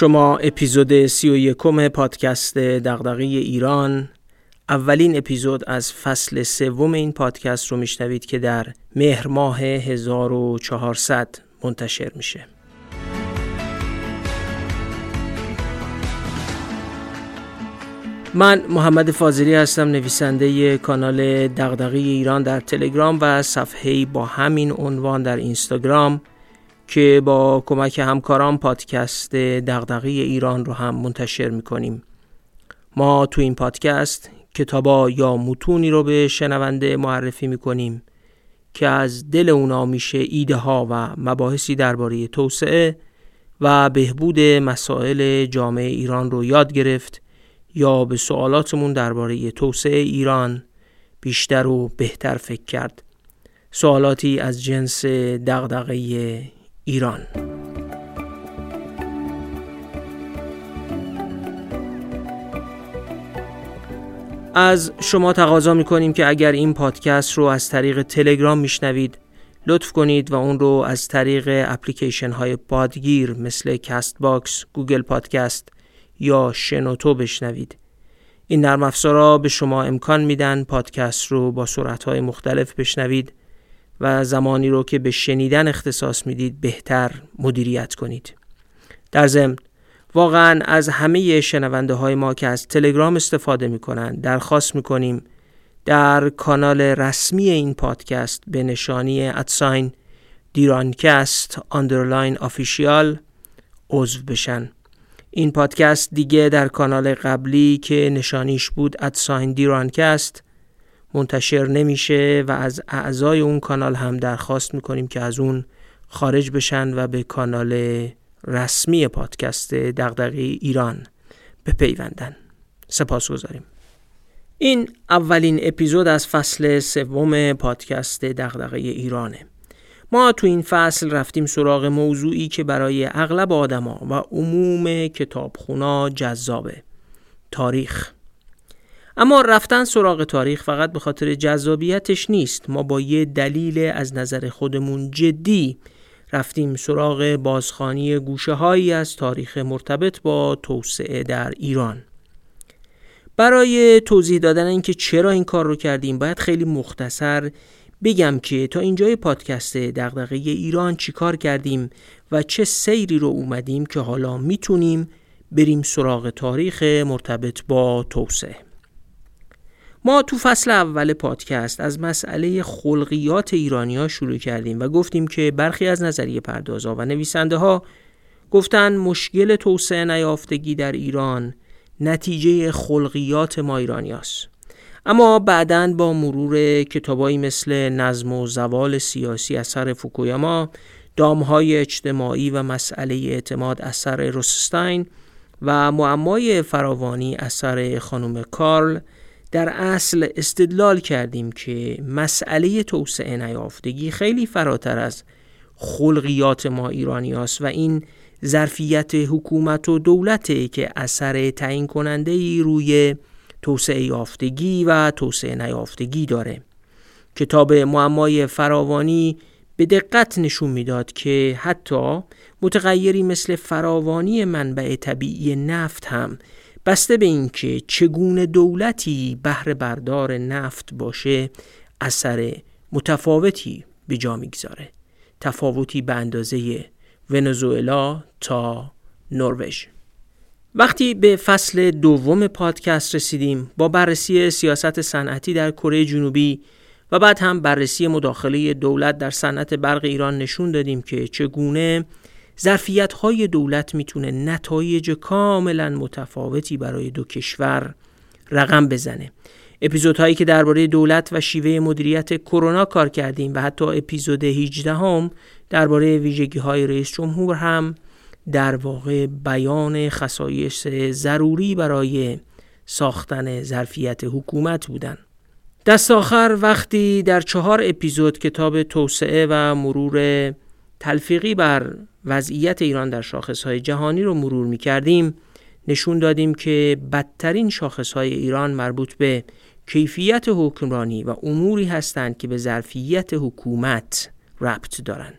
شما اپیزود سی و یکم پادکست دغدغه ایران اولین اپیزود از فصل سوم این پادکست رو میشنوید که در مهر ماه 1400 منتشر میشه. من محمد فاضلی هستم نویسنده کانال دغدغه ایران در تلگرام و صفحه با همین عنوان در اینستاگرام. که با کمک همکاران پادکست دغدغه ایران رو هم منتشر می‌کنیم. ما تو این پادکست کتابا یا متونی رو به شنونده معرفی می‌کنیم که از دل اونا میشه ایده ها و مباحثی درباره توسعه و بهبود مسائل جامعه ایران رو یاد گرفت یا به سوالاتمون درباره توسعه ایران بیشتر و بهتر فکر کرد. سوالاتی از جنس دغدغه ایران از شما تقاضا می‌کنیم که اگر این پادکست رو از طریق تلگرام میشنوید لطف کنید و اون رو از طریق اپلیکیشن های پادگیر مثل Castbox، Google Podcast یا شنوتو بشنوید. این نرم افزارا به شما امکان میدن پادکست رو با سرعت های مختلف بشنوید و زمانی رو که به شنیدن اختصاص می‌دید بهتر مدیریت کنید. در ضمن واقعا از همه شنونده های ما که از تلگرام استفاده می‌کنن درخواست می‌کنیم در کانال رسمی این پادکست به نشانی at sign Dirancast underline official عضو بشن این پادکست دیگه در کانال قبلی که نشانیش بود at sign Dirancast منتشر نمیشه و از اعضای اون کانال هم درخواست می‌کنیم که از اون خارج بشن و به کانال رسمی پادکست دغدغه ایران بپیوندن. سپاس گذاریم این اولین اپیزود از فصل سوم پادکست دغدغه ایرانه. ما تو این فصل رفتیم سراغ موضوعی که برای اغلب آدما و عموم کتابخونا جذابه. تاریخ. اما رفتن سراغ تاریخ فقط به خاطر جذابیتش نیست. ما با یه دلیل از نظر خودمون جدی رفتیم سراغ بازخانی گوشه هایی از تاریخ مرتبط با توسعه در ایران. برای توضیح دادن اینکه چرا این کار رو کردیم باید خیلی مختصر بگم که تا اینجای پادکست دغدغه ایران چیکار کردیم و چه سیری رو اومدیم که حالا می‌تونیم بریم سراغ تاریخ مرتبط با توسعه. ما تو فصل اول پادکست از مسئله خلقیات ایرانی ها شروع کردیم و گفتیم که برخی از نظریه پردازها و نویسنده ها گفتن مشکل توسعه نیافتگی در ایران نتیجه خلقیات ما ایرانی هست. اما بعدا با مرور کتابایی مثل نظم و زوال سیاسی اثر فوکویاما دامهای اجتماعی و مسئله اعتماد اثر روسستاین و معمای فراوانی اثر خانم کارل در اصل استدلال کردیم که مسئله توسعه نیافتگی خیلی فراتر از خلقیات ما ایرانی هست و این ظرفیت حکومت و دولته که اثر تعیین کننده ای روی توسعه یافتگی و توسعه نیافتگی داره. کتاب معمای فراوانی به دقت نشون می‌داد که حتی متغیری مثل فراوانی منبع طبیعی نفت هم بسته به اینکه چگونه دولتی بهره بردار نفت باشه اثر متفاوتی به جا می‌گذاره. تفاوتی به اندازه ونزوئلا تا نروژ. وقتی به فصل دوم پادکست رسیدیم با بررسی سیاست صنعتی در کره جنوبی و بعد هم بررسی مداخله دولت در صنعت برق ایران نشون دادیم که چگونه ظرفیت های دولت می‌تونه نتایج کاملا متفاوتی برای دو کشور رقم بزنه. اپیزودهایی که درباره دولت و شیوه مدیریت کرونا کار کردیم و حتی اپیزود 18 هم درباره ویژگی های رئیس جمهور هم در واقع بیان خصایص ضروری برای ساختن ظرفیت حکومت بودن. دست آخر وقتی در چهار اپیزود کتاب توسعه و مرور تلفیقی بر وضعیت ایران در شاخصهای جهانی رو مرور می کردیم نشون دادیم که بدترین شاخصهای ایران مربوط به کیفیت حکمرانی و اموری هستند که به ظرفیت حکومت ربط دارند.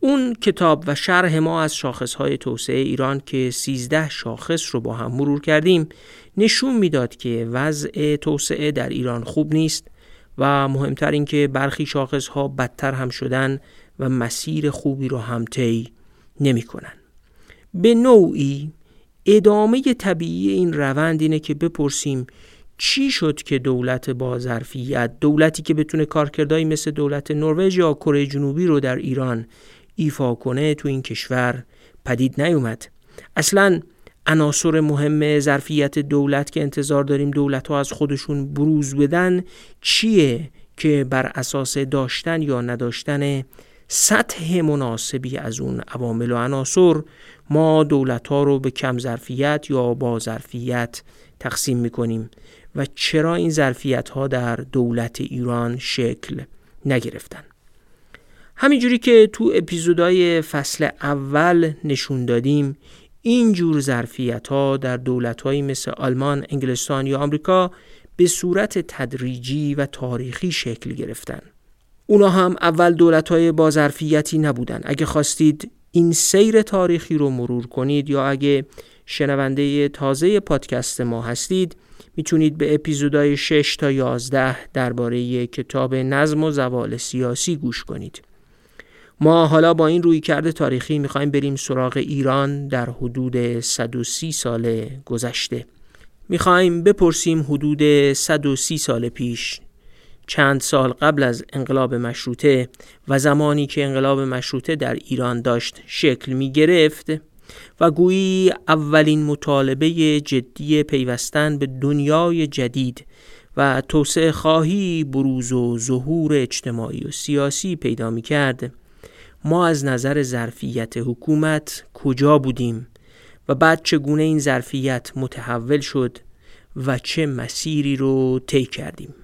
اون کتاب و شرح ما از شاخصهای توسعه ایران که 13 شاخص رو با هم مرور کردیم نشون می‌داد که وضع توسعه در ایران خوب نیست و مهمتر این که برخی شاخصها بدتر هم شدن و مسیر خوبی رو هم طی نمی‌کنن. به نوعی ادامه طبیعی این روند اینه که بپرسیم چی شد که دولت با ظرفیت دولتی که بتونه کارکردهایی مثل دولت نروژ یا کره جنوبی رو در ایران ایفا کنه تو این کشور پدید نیومد اصلا عناصر مهم ظرفیت دولت که انتظار داریم دولت ها از خودشون بروز بدن چیه که بر اساس داشتن یا نداشتن سطح مناسبی از اون عوامل و عناصر ما دولت ها رو به کم ظرفیت یا با ظرفیت تقسیم می‌کنیم و چرا این ظرفیت ها در دولت ایران شکل نگرفتن همینجوری که تو اپیزودهای فصل اول نشون دادیم این جور ظرفیت ها در دولت مثل آلمان، انگلستان یا آمریکا به صورت تدریجی و تاریخی شکل گرفتن. اونا هم اول دولت های با ظرفیتی نبودن. اگه خواستید این سیر تاریخی رو مرور کنید یا اگه شنونده تازه پادکست ما هستید می‌تونید به اپیزودهای 6 تا 11 درباره کتاب نظم و زوال سیاسی گوش کنید. ما حالا با این روی کرده تاریخی می‌خوایم بریم سراغ ایران در حدود 130 سال گذشته. می‌خوایم بپرسیم حدود 130 سال پیش چند سال قبل از انقلاب مشروطه و زمانی که انقلاب مشروطه در ایران داشت شکل می گرفت و گویی اولین مطالبه جدی پیوستن به دنیای جدید و توسعه خواهی بروز و ظهور اجتماعی و سیاسی پیدا می کرد. ما از نظر ظرفیت حکومت کجا بودیم و بعد چگونه این ظرفیت متحول شد و چه مسیری رو طی کردیم؟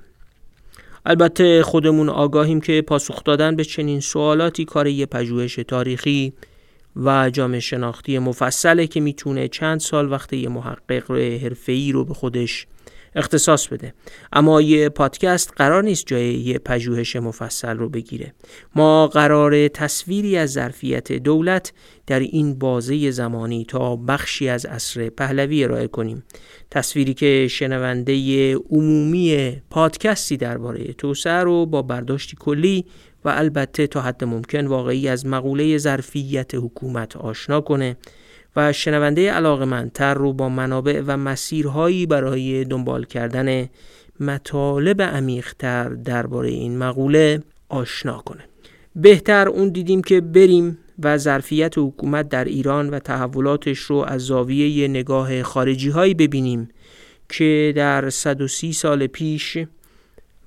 البته خودمون آگاهیم که پاسخ دادن به چنین سوالاتی کار یه پژوهش تاریخی و جامعه شناختی مفصله که می‌تونه چند سال وقت یه محقق حرفه‌ای رو به خودش اختصاص بده. اما یه پادکست قرار نیست جای یه پژوهش مفصل رو بگیره. ما قرار تصویری از ظرفیت دولت در این بازه زمانی تا بخشی از عصر پهلوی ارائه کنیم. تصویری که شنونده عمومی پادکستی درباره توسعه رو با برداشتی کلی و البته تا حد ممکن واقعی از مقوله ظرفیت حکومت آشنا کنه. و شنونده علاقمندتر رو با منابع و مسیرهایی برای دنبال کردن مطالب عمیقتر درباره این مقوله آشنا کنه. بهتر اون دیدیم که بریم و ظرفیت حکومت در ایران و تحولاتش رو از زاویه نگاه خارجی هایی ببینیم که در 130 سال پیش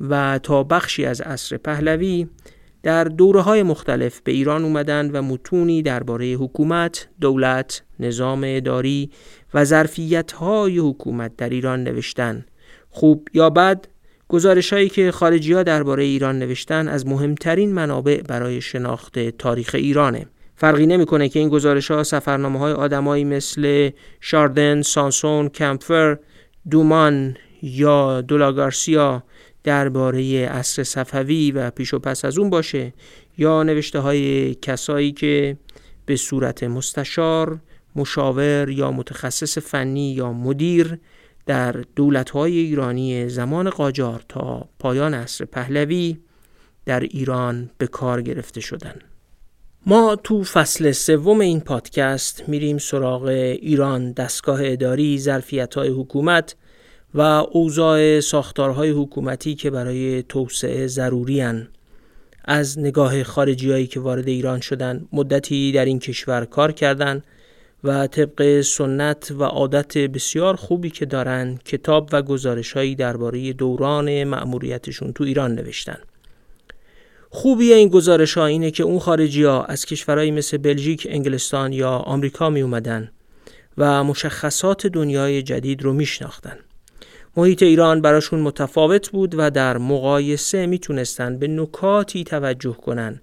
و تا بخشی از عصر پهلوی در دوره های مختلف به ایران اومدن و متونی درباره حکومت، دولت، نظام اداری و ظرفیت های حکومت در ایران نوشتن. خوب یا بد گزارش هایی که خارجی ها درباره ایران نوشتن از مهمترین منابع برای شناخت تاریخ ایرانه. فرقی نمی‌کنه که این گزارش ها سفرنامه های آدمایی مثل شاردن، سانسون، کمپفر، دومان یا دولاگارسیا درباره عصر صفوی و پیش و پس از اون باشه یا نوشته های کسایی که به صورت مستشار، مشاور یا متخصص فنی یا مدیر در دولت‌های ایرانی زمان قاجار تا پایان عصر پهلوی در ایران به کار گرفته شدن. ما تو فصل سوم این پادکست میریم سراغ ایران دستگاه اداری ظرفیت های حکومت و اوضاع ساختارهای حکومتی که برای توسعه ضروری. از نگاه خارجی هایی که وارد ایران شدن مدتی در این کشور کار کردند و طبق سنت و عادت بسیار خوبی که دارن کتاب و گزارش هایی درباره دوران مأموریتشون تو ایران نوشتن خوبی این گزارش ها اینه که اون خارجی ها از کشورهایی مثل بلژیک، انگلستان یا آمریکا می اومدن و مشخصات دنیای جدید رو میشناختن. محیط ایران براشون متفاوت بود و در مقایسه می‌تونستن به نکاتی توجه کنن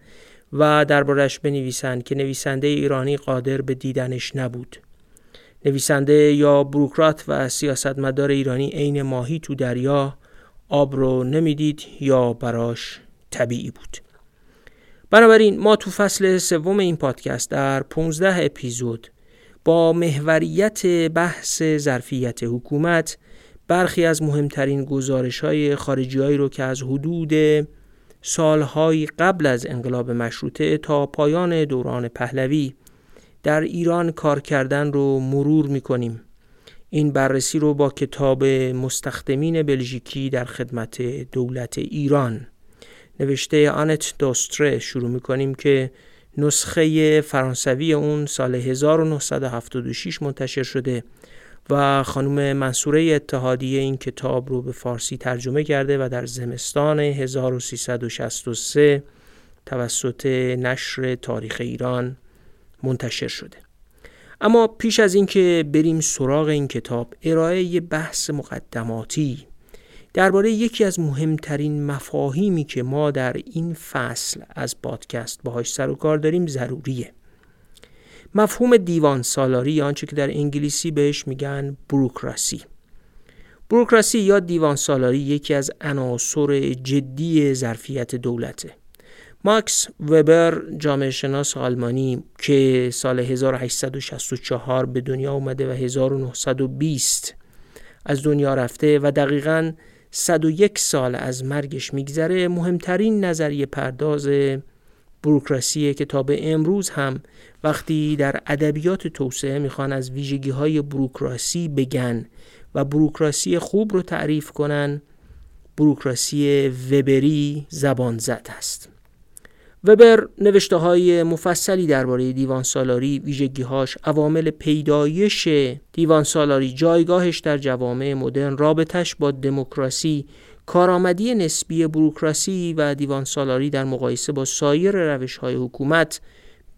و دربارش بنویسند که نویسنده ایرانی قادر به دیدنش نبود. نویسنده یا بروکرات و سیاستمدار ایرانی عین ماهی تو دریا آب رو نمی‌دید یا براش طبیعی بود. بنابراین ما تو فصل سوم این پادکست در 15 اپیزود با محوریت بحث ظرفیت حکومت برخی از مهمترین گزارش های خارجی هایی رو که از حدود سالهای قبل از انقلاب مشروطه تا پایان دوران پهلوی در ایران کار کردن رو مرور می کنیم. این بررسی رو با کتاب مستخدمین بلژیکی در خدمت دولت ایران نوشته آنت دوستره شروع می کنیم که نسخه فرانسوی اون سال 1976 منتشر شده و خانم منصوره اتحادیه این کتاب رو به فارسی ترجمه کرده و در زمستان 1363 توسط نشر تاریخ ایران منتشر شده. اما پیش از اینکه بریم سراغ این کتاب ارائه یه بحث مقدماتی درباره یکی از مهمترین مفاهیمی که ما در این فصل از پادکست باهاش سر و کار داریم ضروریه. مفهوم دیوان سالاری یا آنچه که در انگلیسی بهش میگن بروکراسی. بروکراسی یا دیوان سالاری یکی از عناصر جدی ظرفیت دولته. ماکس وبر جامعه شناس آلمانی که سال 1864 به دنیا اومده و 1920 از دنیا رفته و دقیقا 101 سال از مرگش میگذره مهمترین نظریه پرداز بروکراسیه که تا به امروز هم وقتی در ادبیات توسعه می‌خوان از ویژگی های بروکراسی بگن و بروکراسی خوب رو تعریف کنن بروکراسی وبری زبان زد است وبر نوشته های مفصلی درباره دیوان سالاری ویژگیهاش عوامل پیدایش دیوان سالاری جایگاهش در جوامع مدرن رابطش با دموکراسی کارآمدی نسبی بروکراسی و دیوان سالاری در مقایسه با سایر روش های حکومت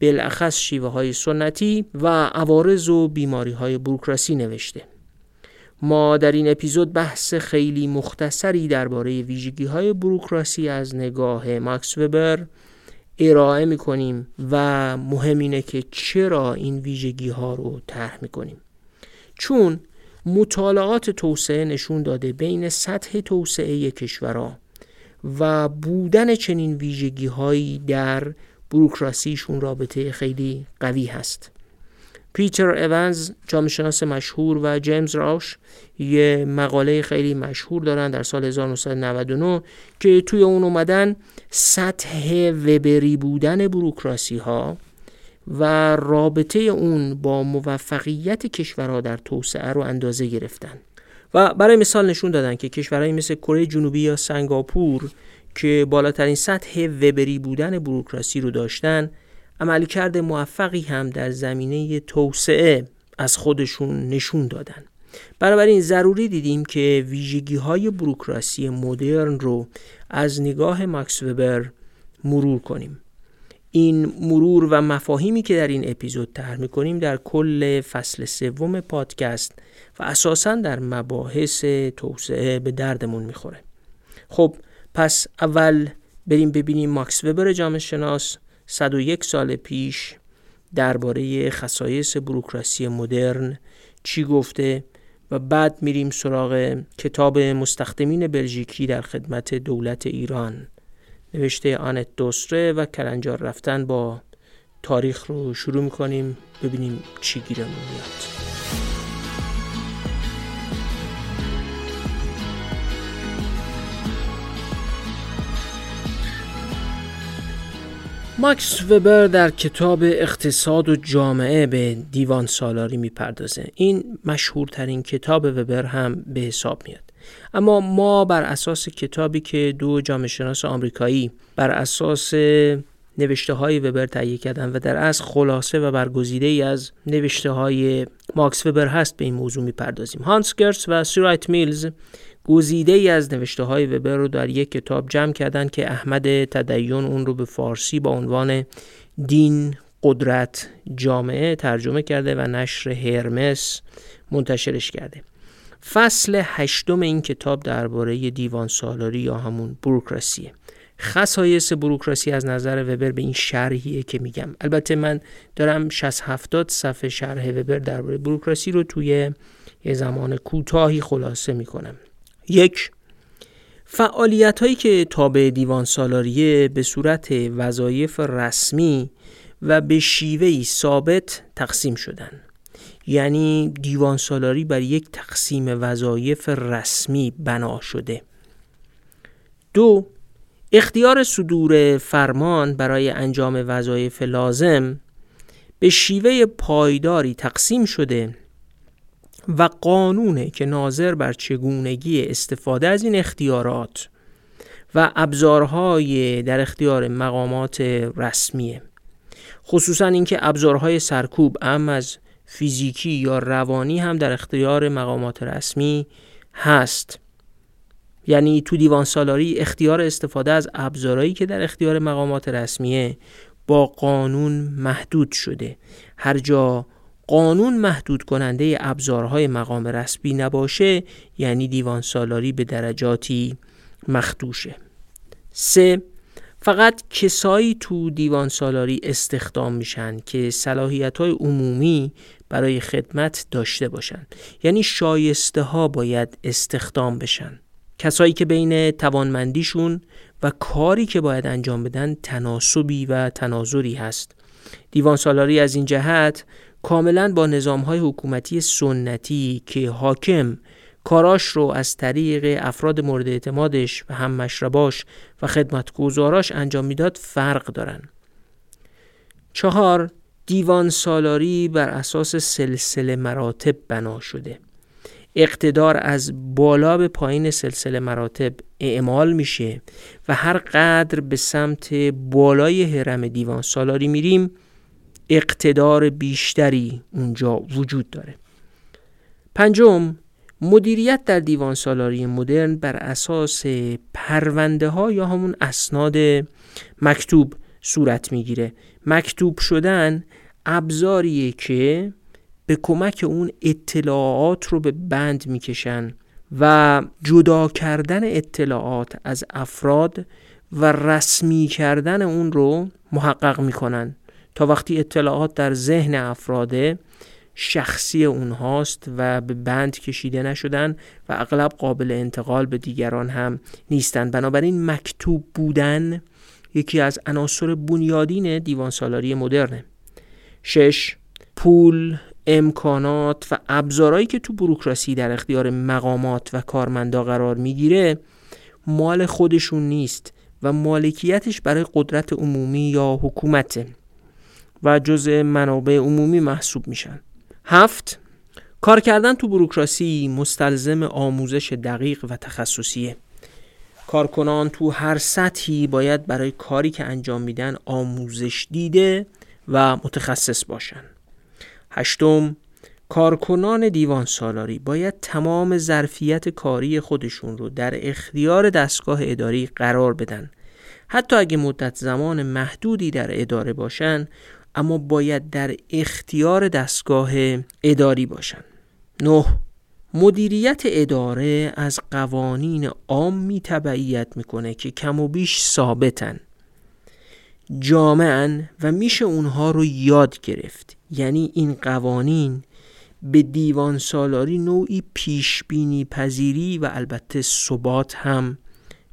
بالاخص شیوه های سنتی و عوارض و بیماری های بروکراسی نوشته. ما در این اپیزود بحث خیلی مختصری درباره ویژگی های بروکراسی از نگاه ماکس وبر ارائه می‌کنیم و مهم اینه که چرا این ویژگی ها رو طرح می‌کنیم. چون مطالعات توسعه نشون داده بین سطح توسعه کشورها و بودن چنین ویژگی هایی در بروکراسیشون رابطه خیلی قوی هست. پیتر ایونز جامعه شناس مشهور و جیمز راش یه مقاله خیلی مشهور دارن در سال 1999 که توی اون اومدن سطح وبری بودن بروکراسی ها و رابطه اون با موفقیت کشورها در توسعه رو اندازه گرفتن. و برای مثال نشون دادن که کشورهایی مثل کره جنوبی یا سنگاپور که بالاترین سطح وبری بودن بروکراسی رو داشتن عملکرد موفقی هم در زمینه توسعه از خودشون نشون دادن. بنابراین ضروری دیدیم که ویژگی های بروکراسی مدرن رو از نگاه ماکس وبر مرور کنیم. این مرور و مفاهیمی که در این اپیزود طرح می‌کنیم در کل فصل سوم پادکست و اساسا در مباحث توسعه به دردمون می‌خوره. خب پس اول بریم ببینیم ماکس وبر جامعه شناس 101 سال پیش درباره خصایص بروکراسی مدرن چی گفته و بعد میریم سراغ کتاب مستخدمین بلژیکی در خدمت دولت ایران. نوشته آنت دوستره و کلنجار رفتن با تاریخ رو شروع می‌کنیم. ببینیم چی گیرمون میاد ماکس وبر در کتاب اقتصاد و جامعه به دیوان سالاری می‌پردازه. این مشهورترین کتاب وبر هم به حساب میاد. اما ما بر اساس کتابی که دو جامعه شناس آمریکایی بر اساس نوشته های وبر تهیه کردن و در از خلاصه و برگزیده ای از نوشته های ماکس وبر هست به این موضوع می‌پردازیم. هانس گرس و سورایت میلز گزیده ای از نوشته های وبر رو در یک کتاب جمع کردن که احمد تدیون اون رو به فارسی با عنوان دین قدرت جامعه ترجمه کرده و نشر هرمس منتشرش کرده. فصل هشتم این کتاب درباره دیوان سالاری یا همون بروکراسیه. خصایص بروکراسی از نظر وبر به این شرحیه که میگم. البته من دارم 60 70 صفحه شرح وبر درباره بروکراسی رو توی یه زمان کوتاهی خلاصه می‌کنم. یک فعالیت هایی که تابع دیوان سالاریه به صورت وظایف رسمی و به شیوهی ثابت تقسیم شدن. یعنی دیوان سالاری بر یک تقسیم وظایف رسمی بنا شده. دو اختیار صدور فرمان برای انجام وظایف لازم به شیوه پایداری تقسیم شده و قانونه که ناظر بر چگونگی استفاده از این اختیارات و ابزارهای در اختیار مقامات رسمیه. خصوصا اینکه ابزارهای سرکوب ام از فیزیکی یا روانی هم در اختیار مقامات رسمی هست. یعنی تو دیوان سالاری اختیار استفاده از ابزارهایی که در اختیار مقامات رسمیه با قانون محدود شده. هر جا قانون محدود کننده ابزارهای مقام رسمی نباشه یعنی دیوان سالاری به درجاتی مخدوشه. سه فقط کسایی تو دیوان سالاری استخدام میشن که صلاحیت های عمومی برای خدمت داشته باشن. یعنی شایسته ها باید استخدام بشن. کسایی که بین توانمندیشون و کاری که باید انجام بدن تناسبی و تناظری هست. دیوان سالاری از این جهت کاملا با نظام های حکومتی سنتی که حاکم کاراش رو از طریق افراد مورد اعتمادش و هم مشرباش و خدمتگزاراش انجام می‌داد فرق دارن. چهار دیوان سالاری بر اساس سلسله مراتب بنا شده. اقتدار از بالا به پایین سلسله مراتب اعمال میشه و هر قدر به سمت بالای حرم دیوان سالاری میریم اقتدار بیشتری اونجا وجود داره. پنجم مدیریت در دیوان سالاری مدرن بر اساس پرونده ها یا همون اسناد مکتوب صورت می‌گیره. مکتوب شدن ابزاریه که به کمک اون اطلاعات رو به بند می‌کشن و جدا کردن اطلاعات از افراد و رسمی کردن اون رو محقق می‌کنن. تا وقتی اطلاعات در ذهن افراده شخصی اونهاست و به بند کشیده نشدن و اغلب قابل انتقال به دیگران هم نیستند. بنابراین مکتوب بودن یکی از عناصر بنیادین دیوان سالاری مدرنه شش پول امکانات و ابزارهایی که تو بروکراسی در اختیار مقامات و کارمندا قرار می‌گیره مال خودشون نیست و مالکیتش برای قدرت عمومی یا حکومته و جزء منابع عمومی محسوب میشن. هفت کار کردن تو بروکراسی مستلزم آموزش دقیق و تخصصیه. کارکنان تو هر سطحی باید برای کاری که انجام میدن آموزش دیده و متخصص باشن. هشتم کارکنان دیوان سالاری باید تمام ظرفیت کاری خودشون رو در اختیار دستگاه اداری قرار بدن. حتی اگه مدت زمان محدودی در اداره باشن اما باید در اختیار دستگاه اداری باشن نه مدیریت اداره از قوانین عامی تبعیت می‌کنه که کم و بیش ثابتن. جامعن و میشه اونها رو یاد گرفت. یعنی این قوانین به دیوان سالاری نوعی پیش بینی پذیری و البته ثبات هم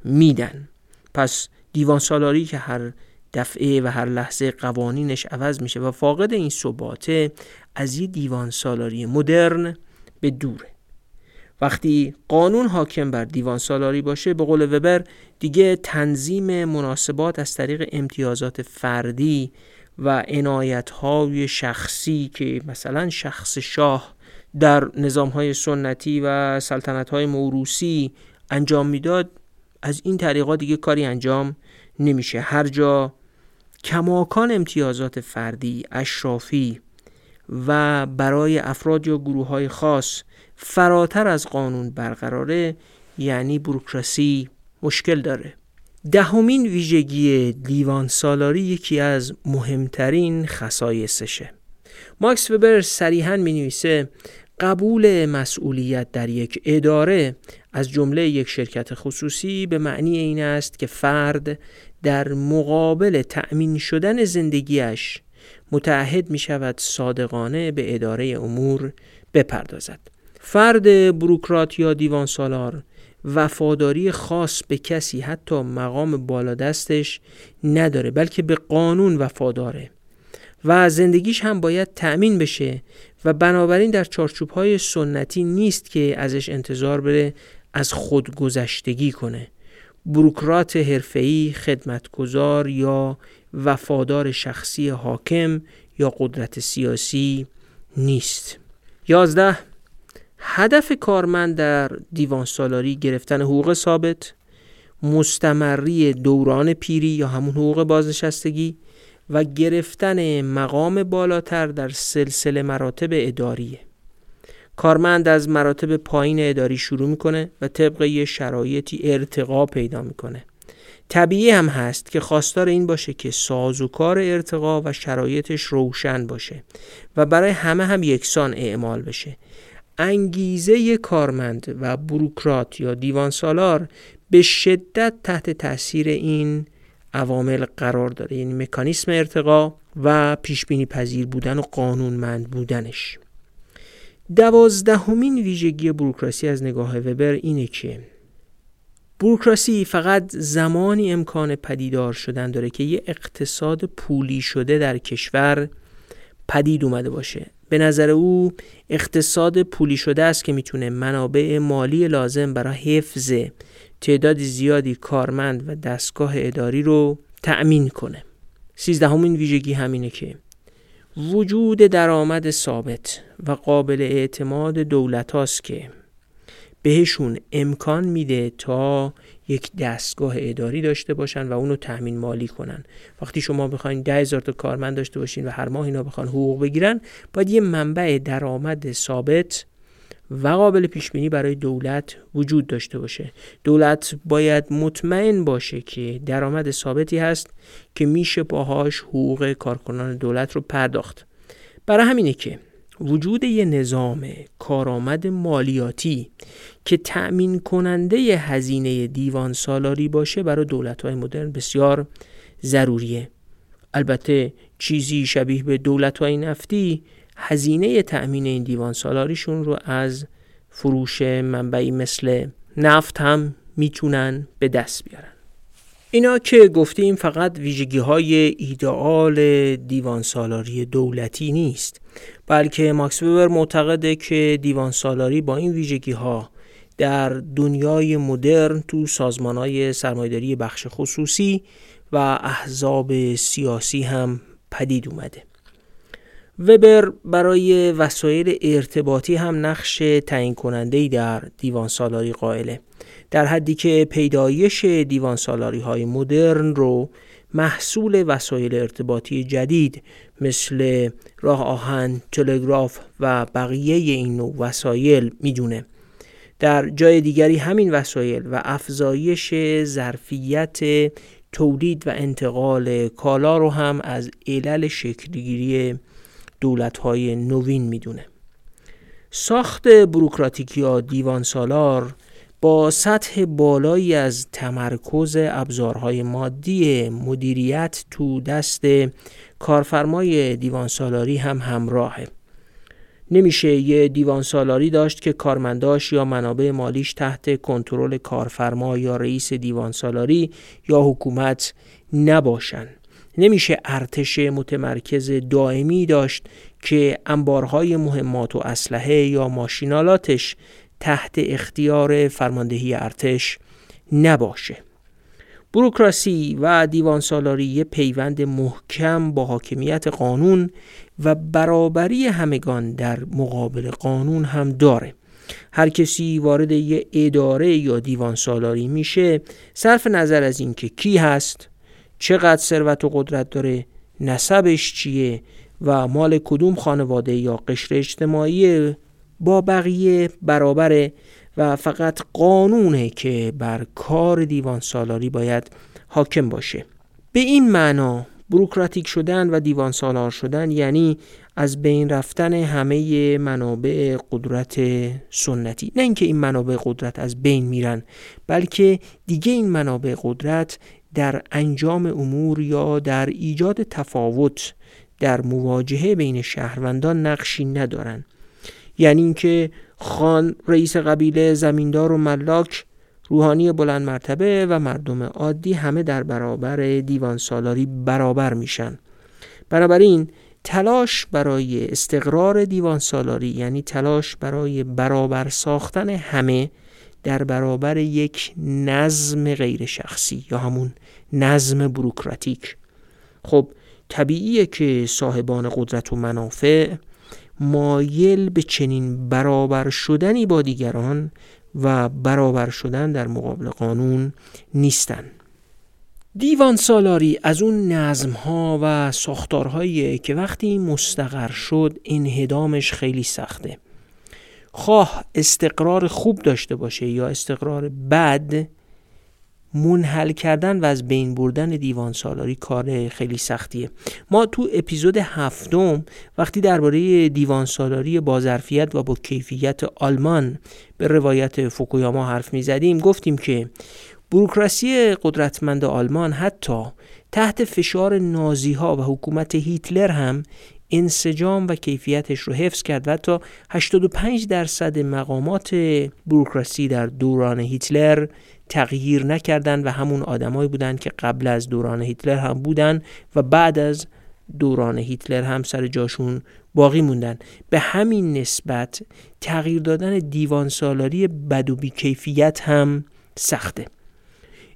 میدن. پس دیوان سالاری که هر دفعه و هر لحظه قوانینش عوض میشه و فاقد این ثباته از یه دیوان سالاری مدرن به دوره وقتی قانون حاکم بر دیوان سالاری باشه به قول وبر دیگه تنظیم مناسبات از طریق امتیازات فردی و عنایت های شخصی که مثلا شخص شاه در نظام های سنتی و سلطنت های موروسی انجام می‌داد از این طریقا دیگه کاری انجام نمیشه. هر جا کماکان امتیازات فردی اشرافی و برای افراد یا گروه های خاص فراتر از قانون برقراره یعنی بروکراسی مشکل داره. دهمین ویژگی دیوان سالاری یکی از مهمترین خصایصشه ماکس وبر صریحا می نویسه قبول مسئولیت در یک اداره از جمله یک شرکت خصوصی به معنی این است که فرد در مقابل تأمین شدن زندگیش متعهد می شود صادقانه به اداره امور بپردازد. فرد بروکرات یا دیوان سالار وفاداری خاص به کسی حتی مقام بالا دستش نداره بلکه به قانون وفاداره و زندگیش هم باید تأمین بشه و بنابراین در چارچوب های سنتی نیست که ازش انتظار بره از خودگذشتگی کنه. بروکرات حرفه‌ای خدمتگزار یا وفادار شخصی حاکم یا قدرت سیاسی نیست. یازده هدف کارمند در دیوان سالاری گرفتن حقوق ثابت مستمری دوران پیری یا همون حقوق بازنشستگی و گرفتن مقام بالاتر در سلسله مراتب اداریه. کارمند از مراتب پایین اداری شروع می‌کنه و طبق یه شرایطی ارتقا پیدا می‌کنه. طبیعی هم هست که خواستار این باشه که سازوکار ارتقا و شرایطش روشن باشه و برای همه هم یکسان اعمال بشه. انگیزه کارمند و بروکرات یا دیوان سالار به شدت تحت تاثیر این عوامل قرار داره یعنی مکانیسم ارتقا و پیش بینی پذیر بودن و قانونمند بودنش. دوازدهمین ویژگی بروکراسی از نگاه وبر اینه که بروکراسی فقط زمانی امکان پدیدار شدن داره که یه اقتصاد پولی شده در کشور پدید اومده باشه. به نظر او اقتصاد پولی شده است که می‌تونه منابع مالی لازم برای حفظ تعداد زیادی کارمند و دستگاه اداری رو تأمین کنه. سیزدهمین ویژگی همینه که وجود درآمد ثابت و قابل اعتماد دولت هاست که بهشون امکان میده تا یک دستگاه اداری داشته باشن و اونو تأمین مالی کنن. وقتی شما بخواین ده هزار تا کارمند داشته باشین و هر ماه اینا بخوان حقوق بگیرن باید یه منبع درآمد ثابت و قابل پیش بینی برای دولت وجود داشته باشه. دولت باید مطمئن باشه که درآمد ثابتی هست که میشه باهاش حقوق کارکنان دولت رو پرداخت. برای همینه که وجود یه نظام کارآمد مالیاتی که تأمین کننده هزینه دیوان سالاری باشه برای دولت های مدرن بسیار ضروریه. البته چیزی شبیه به دولت های نفتی هزینه تأمین این دیوان سالاریشون رو از فروش منبعی مثل نفت هم می‌تونن به دست بیارن. اینا که گفتیم فقط ویژگی های ایدئال دیوان سالاری دولتی نیست بلکه ماکس وبر معتقده که دیوان سالاری با این ویژگی ها در دنیای مدرن تو سازمان های سرمایداری بخش خصوصی و احزاب سیاسی هم پدید اومده. وبر برای وسایل ارتباطی هم نقش تعیین کننده در دیوان سالاری قائله. در حدی که پیدایش دیوان سالاری های مدرن رو محصول وسایل ارتباطی جدید مثل راه آهن، تلگراف و بقیه این نوع وسایل می‌دونه. در جای دیگری همین وسایل و افزایش ظرفیت تولید و انتقال کالا رو هم از علل شکلگیری دولت های نوین می‌دونه. ساخت بروکراتیک یا دیوان سالار با سطح بالایی از تمرکز ابزارهای مادی مدیریت تو دست کارفرمای دیوان سالاری هم همراهه. نمیشه یه دیوان سالاری داشت که کارمنداش یا منابع مالیش تحت کنترل کارفرما یا رئیس دیوان سالاری یا حکومت نباشن. نمیشه ارتش متمرکز دائمی داشت که انبارهای مهمات و اسلحه یا ماشینالاتش تحت اختیار فرماندهی ارتش نباشه. بروکراسی و دیوان سالاری پیوند محکم با حاکمیت قانون و برابری همگان در مقابل قانون هم داره. هر کسی وارد یه اداره یا دیوان سالاری میشه صرف نظر از اینکه کی هست چقدر ثروت و قدرت داره نسبش چیه و مال کدوم خانواده یا قشر اجتماعی با بقیه برابره و فقط قانونه که بر کار دیوان سالاری باید حاکم باشه. به این معنا بروکراتیک شدن و دیوان سالار شدن یعنی از بین رفتن همه منابع قدرت سنتی. نه اینکه این منابع قدرت از بین میرن بلکه دیگه این منابع قدرت در انجام امور یا در ایجاد تفاوت در مواجهه بین شهروندان نقشی ندارند. یعنی اینکه خان رئیس قبیله زمیندار و ملاک روحانی بلند مرتبه و مردم عادی همه در برابر دیوان سالاری برابر میشن. بنابراین تلاش برای استقرار دیوان سالاری یعنی تلاش برای برابر ساختن همه در برابر یک نظم غیر شخصی یا همون نظم بروکراتیک. خب طبیعیه که صاحبان قدرت و منافع مایل به چنین برابر شدنی با دیگران و برابر شدن در مقابل قانون نیستن. دیوان سالاری از اون نظم ها و ساختارهایی که وقتی مستقر شد انهدامش خیلی سخته. خواه استقرار خوب داشته باشه یا استقرار بد منحل کردن و از بین بردن دیوان سالاری کار خیلی سختیه. ما تو اپیزود هفتم وقتی درباره دیوان سالاری با ظرفیت و با کیفیت آلمان به روایت فوکویاما حرف می زدیم گفتیم که بروکراسی قدرتمند آلمان حتی تحت فشار نازی ها و حکومت هیتلر هم انسجام و کیفیتش رو حفظ کرد و تا 85 درصد مقامات بروکراسی در دوران هیتلر تغییر نکردند و همون آدمایی بودند که قبل از دوران هیتلر هم بودند و بعد از دوران هیتلر هم سر جاشون باقی موندن به همین نسبت تغییر دادن دیوان سالاری بد و کیفیت هم سخته.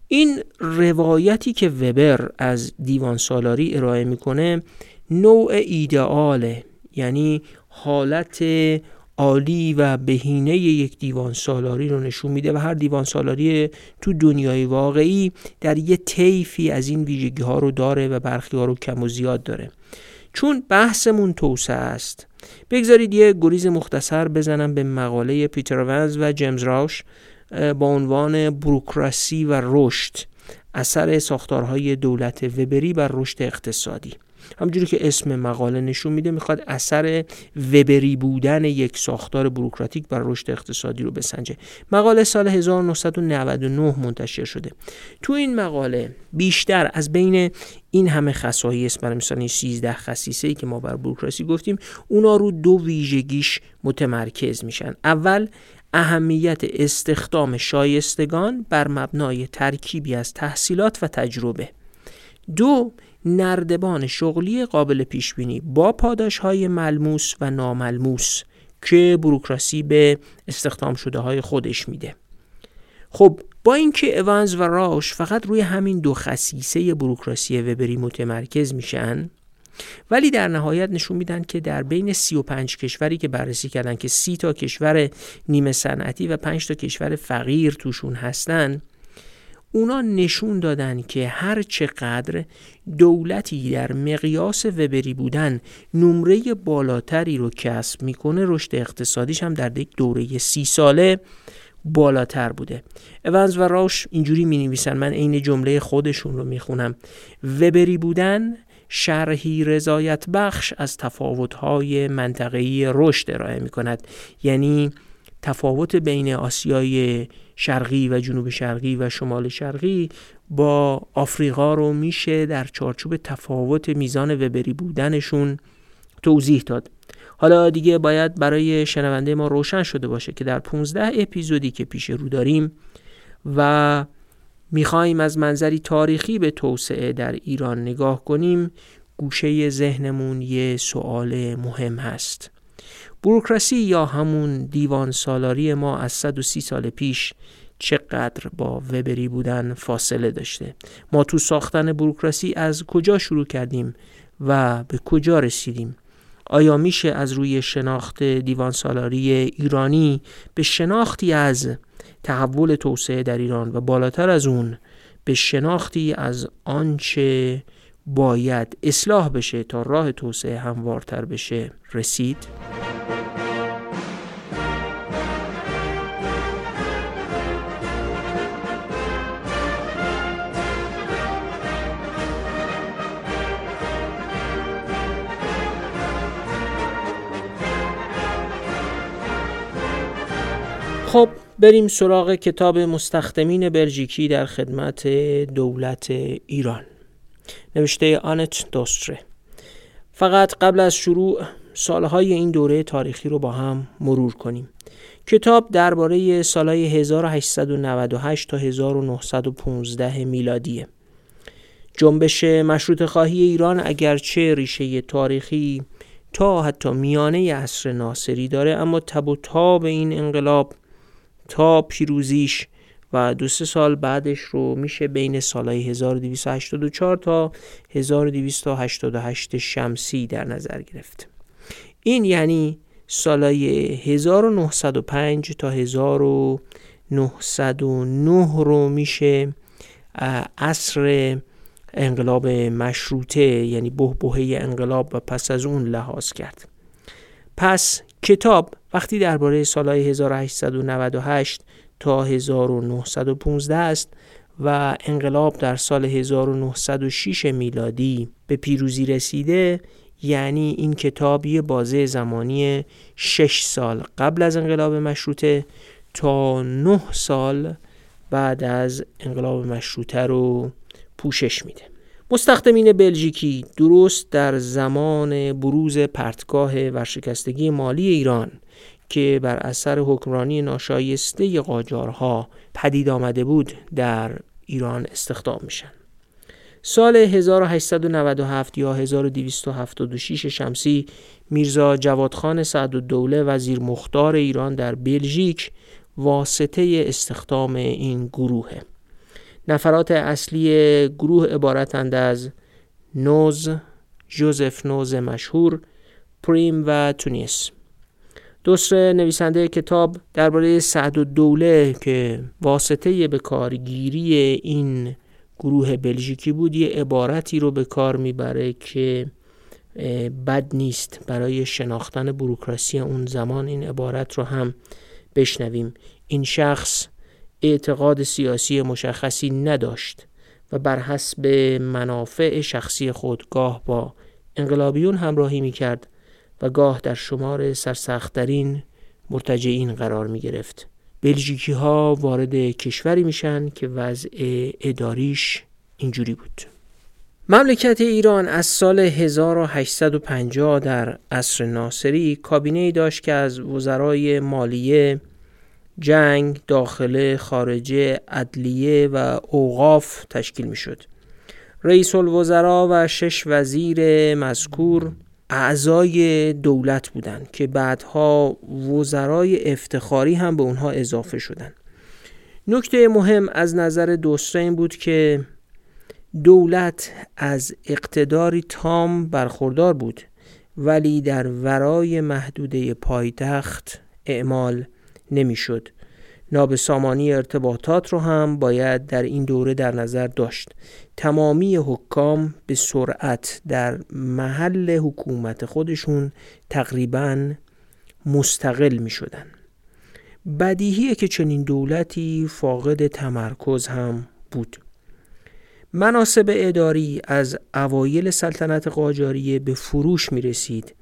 این روایتی که وبر از دیوان سالاری ارائه می‌کنه نوع ایدئاله یعنی حالت عالی و بهینه یک دیوان سالاری رو نشون میده و هر دیوان سالاری تو دنیای واقعی در یه طیفی از این ویژگی ها رو داره و برخی ها رو کم و زیاد داره. چون بحثمون توسعه است. بگذارید یه گریز مختصر بزنم به مقاله پیتر ونز و جیمز راوش با عنوان بروکراسی و رشد اثر ساختارهای دولت وبری بر رشد اقتصادی. همجوری که اسم مقاله نشون میده می‌خواد اثر وبری بودن یک ساختار بروکراتیک بر رشد اقتصادی رو بسنجه. مقاله سال 1999 منتشر شده. تو این مقاله بیشتر از بین این همه خصایص برای مثلا 13 خصیصه ای که ما بر بروکراسی گفتیم اونا رو دو ویژگیش متمرکز میشن. اول اهمیت استخدام شایستگان بر مبنای ترکیبی از تحصیلات و تجربه. دو نردبان شغلی قابل پیش بینی با پاداش های ملموس و ناملموس که بروکراسی به استخدام شده های خودش میده. خب با اینکه اونز و راش فقط روی همین دو خصیصه بروکراسی وبری متمرکز میشن ولی در نهایت نشون میدن که در بین 35 کشوری که بررسی کردن که 30 تا کشور نیمه صنعتی و 5 تا کشور فقیر توشون هستن اونا نشون دادن که هر چقدر دولتی در مقیاس وبری بودن نمره بالاتری رو کسب می‌کنه رشد اقتصادیش هم در یک دوره سی ساله بالاتر بوده. اونز و راش اینجوری می نویسن من عین جمله خودشون رو می‌خونم. وبری بودن شرحی رضایت بخش از تفاوت‌های منطقه‌ای رشد ارائه می کند یعنی تفاوت بین آسیای شرقی و جنوب شرقی و شمال شرقی با آفریقا رو میشه در چارچوب تفاوت میزان وبری بودنشون توضیح داد. حالا دیگه باید برای شنونده ما روشن شده باشه که در 15 اپیزودی که پیش رو داریم و می‌خواهیم از منظری تاریخی به توسعه در ایران نگاه کنیم گوشه ذهنمون یه سوال مهم هست. بروکراسی یا همون دیوان سالاری ما از 130 سال پیش چقدر با وبری بودن فاصله داشته؟ ما تو ساختن بروکراسی از کجا شروع کردیم و به کجا رسیدیم؟ آیا میشه از روی شناخت دیوان سالاری ایرانی به شناختی از تحول توسعه در ایران و بالاتر از اون به شناختی از آنچه باید اصلاح بشه تا راه توسعه هموارتر بشه رسید؟ خب بریم سراغ کتاب مستخدمین بلژیکی در خدمت دولت ایران نوشته آنت دوستره. فقط قبل از شروع سالهای این دوره تاریخی رو با هم مرور کنیم. کتاب درباره سالهای 1898 تا 1915 میلادیه. جنبش مشروط خواهی ایران اگرچه ریشه تاریخی تا حتی میانه عصر ناصری داره اما تب و تاب این انقلاب تا پیروزیش و دو سه سال بعدش رو میشه بین سالهای 1284 تا 1288 شمسی در نظر گرفت. این یعنی سالهای 1905 تا 1909 رو میشه عصر انقلاب مشروطه یعنی بهبهه انقلاب و پس از اون لحاظ کرد. پس کتاب وقتی درباره سالهای 1898 تا 1915 است و انقلاب در سال 1906 میلادی به پیروزی رسیده یعنی این کتاب یه بازه زمانی 6 سال قبل از انقلاب مشروطه تا 9 سال بعد از انقلاب مشروطه رو پوشش میده. مستخدمین بلژیکی درست در زمان بروز پرتگاه ورشکستگی مالی ایران که بر اثر حکمرانی ناشایسته قاجارها پدید آمده بود در ایران استخدام میشن. سال 1897 یا 1276 شمسی میرزا جوادخان سعدالدوله وزیر مختار ایران در بلژیک واسطه استخدام این گروهه. نفرات اصلی گروه عبارتند از نوز، جوزف نوز مشهور، پریم و تونیس. دوسر نویسنده کتاب درباره سعد و دوله که واسطه به کارگیری این گروه بلژیکی بود یه عبارتی رو به کار می‌بره که بد نیست برای شناختن بروکراسی اون زمان این عبارت رو هم بشنویم. این شخص اعتقاد سیاسی مشخصی نداشت و بر حسب منافع شخصی خود گاه با انقلابیون همراهی می کرد و گاه در شمار سرسختترین مرتجعین قرار می گرفت. بلژیکی ها وارد کشوری میشن که وضع اداریش اینجوری بود. مملکت ایران از سال 1850 در عصر ناصری کابینه داشت که از وزرای مالیه جنگ، داخله، خارجه، عدلیه و اوقاف تشکیل می شد. رئیس الوزراء و شش وزیر مذکور اعضای دولت بودند که بعدها وزرای افتخاری هم به اونها اضافه شدند. نکته مهم از نظر دوسته این بود که دولت از اقتداری تام برخوردار بود ولی در ورای محدوده پایتخت اعمال نمی‌شد. نابسامانی ارتباطات رو هم باید در این دوره در نظر داشت. تمامی حکام به سرعت در محل حکومت خودشون تقریبا مستقل می شدن. بدیهیه که چنین دولتی فاقد تمرکز هم بود. مناسب اداری از اوایل سلطنت قاجاریه به فروش می رسید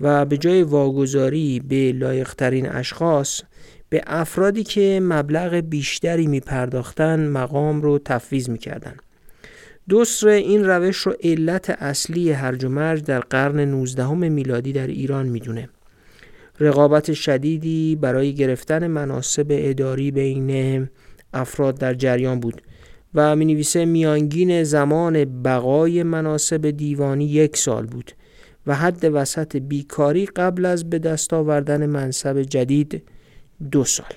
و به جای واگذاری به لایقترین اشخاص به افرادی که مبلغ بیشتری می پرداختن مقام رو تفویض می کردن. دوسر این روش رو علت اصلی هرج و مرج در قرن 19 میلادی در ایران می‌دونه. رقابت شدیدی برای گرفتن مناسب اداری بین افراد در جریان بود و می نویسه میانگین زمان بقای مناسب دیوانی یک سال بود و حد وسط بیکاری قبل از به دست آوردن منصب جدید دو سال.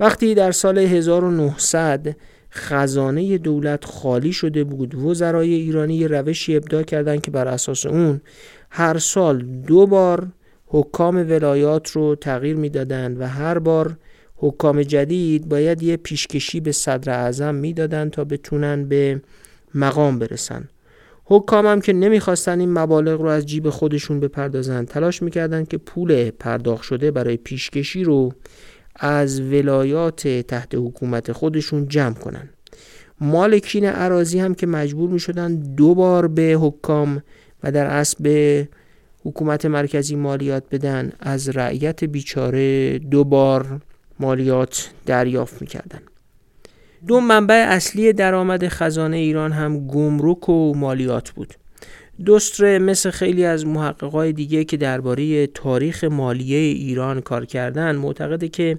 وقتی در سال 1900 خزانه دولت خالی شده بود وزرای ایرانی روشی ابدا کردند که بر اساس اون هر سال دو بار حکام ولایات رو تغییر می‌دادند و هر بار حکام جدید باید یه پیشکشی به صدر اعظم می‌دادند تا بتونن به مقام برسن. حکام هم که نمی‌خواستن این مبالغ رو از جیب خودشون بپردازن تلاش می‌کردن که پول پرداخت شده برای پیشکشی رو از ولایات تحت حکومت خودشون جمع کنن. مالکین عراضی هم که مجبور می‌شدن دو بار به حکام و در اصل به حکومت مرکزی مالیات بدن از رعیت بیچاره دو بار مالیات دریافت می‌کردن. دو منبع اصلی درآمد خزانه ایران هم گمرک و مالیات بود. دوستره مثل خیلی از محققای دیگه که درباره تاریخ مالیه ایران کار کردن معتقده که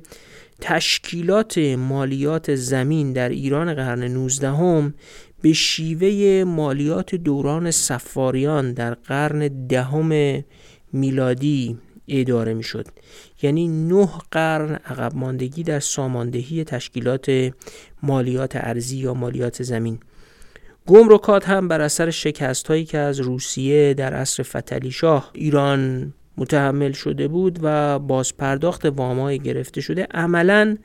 تشکیلات مالیات زمین در ایران قرن 19 هم به شیوه مالیات دوران سفاریان در قرن دهم میلادی اداره می شد یعنی نه قرن عقب ماندگی در ساماندهی تشکیلات مالیات ارزی یا مالیات زمین گمرکات هم بر اثر شکست هایی که از روسیه در عصر فتلی شاه ایران متحمل شده بود و باز پرداخت وامای گرفته شده عملا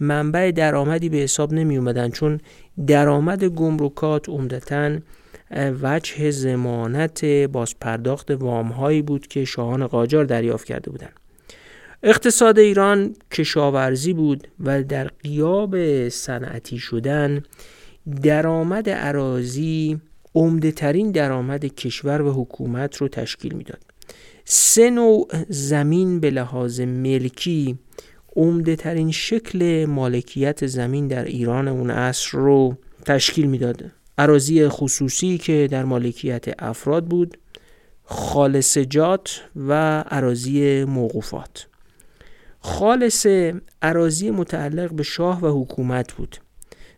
منبع درآمدی به حساب نمی اومدن چون درآمد گمرکات عمدتا وجه زمانت باز پرداخت وام هایی بود که شاهان قاجار دریافت کرده بودند. اقتصاد ایران کشاورزی بود و در قیاب صنعتی شدن درآمد عراضی عمده ترین درآمد کشور و حکومت رو تشکیل می‌داد. سه نوع زمین به لحاظ ملکی عمده ترین شکل مالکیت زمین در ایران اون عصر رو تشکیل می‌داد. عراضی خصوصی که در مالکیت افراد بود، خالصجات و عراضی موقوفات. خالص عراضی متعلق به شاه و حکومت بود.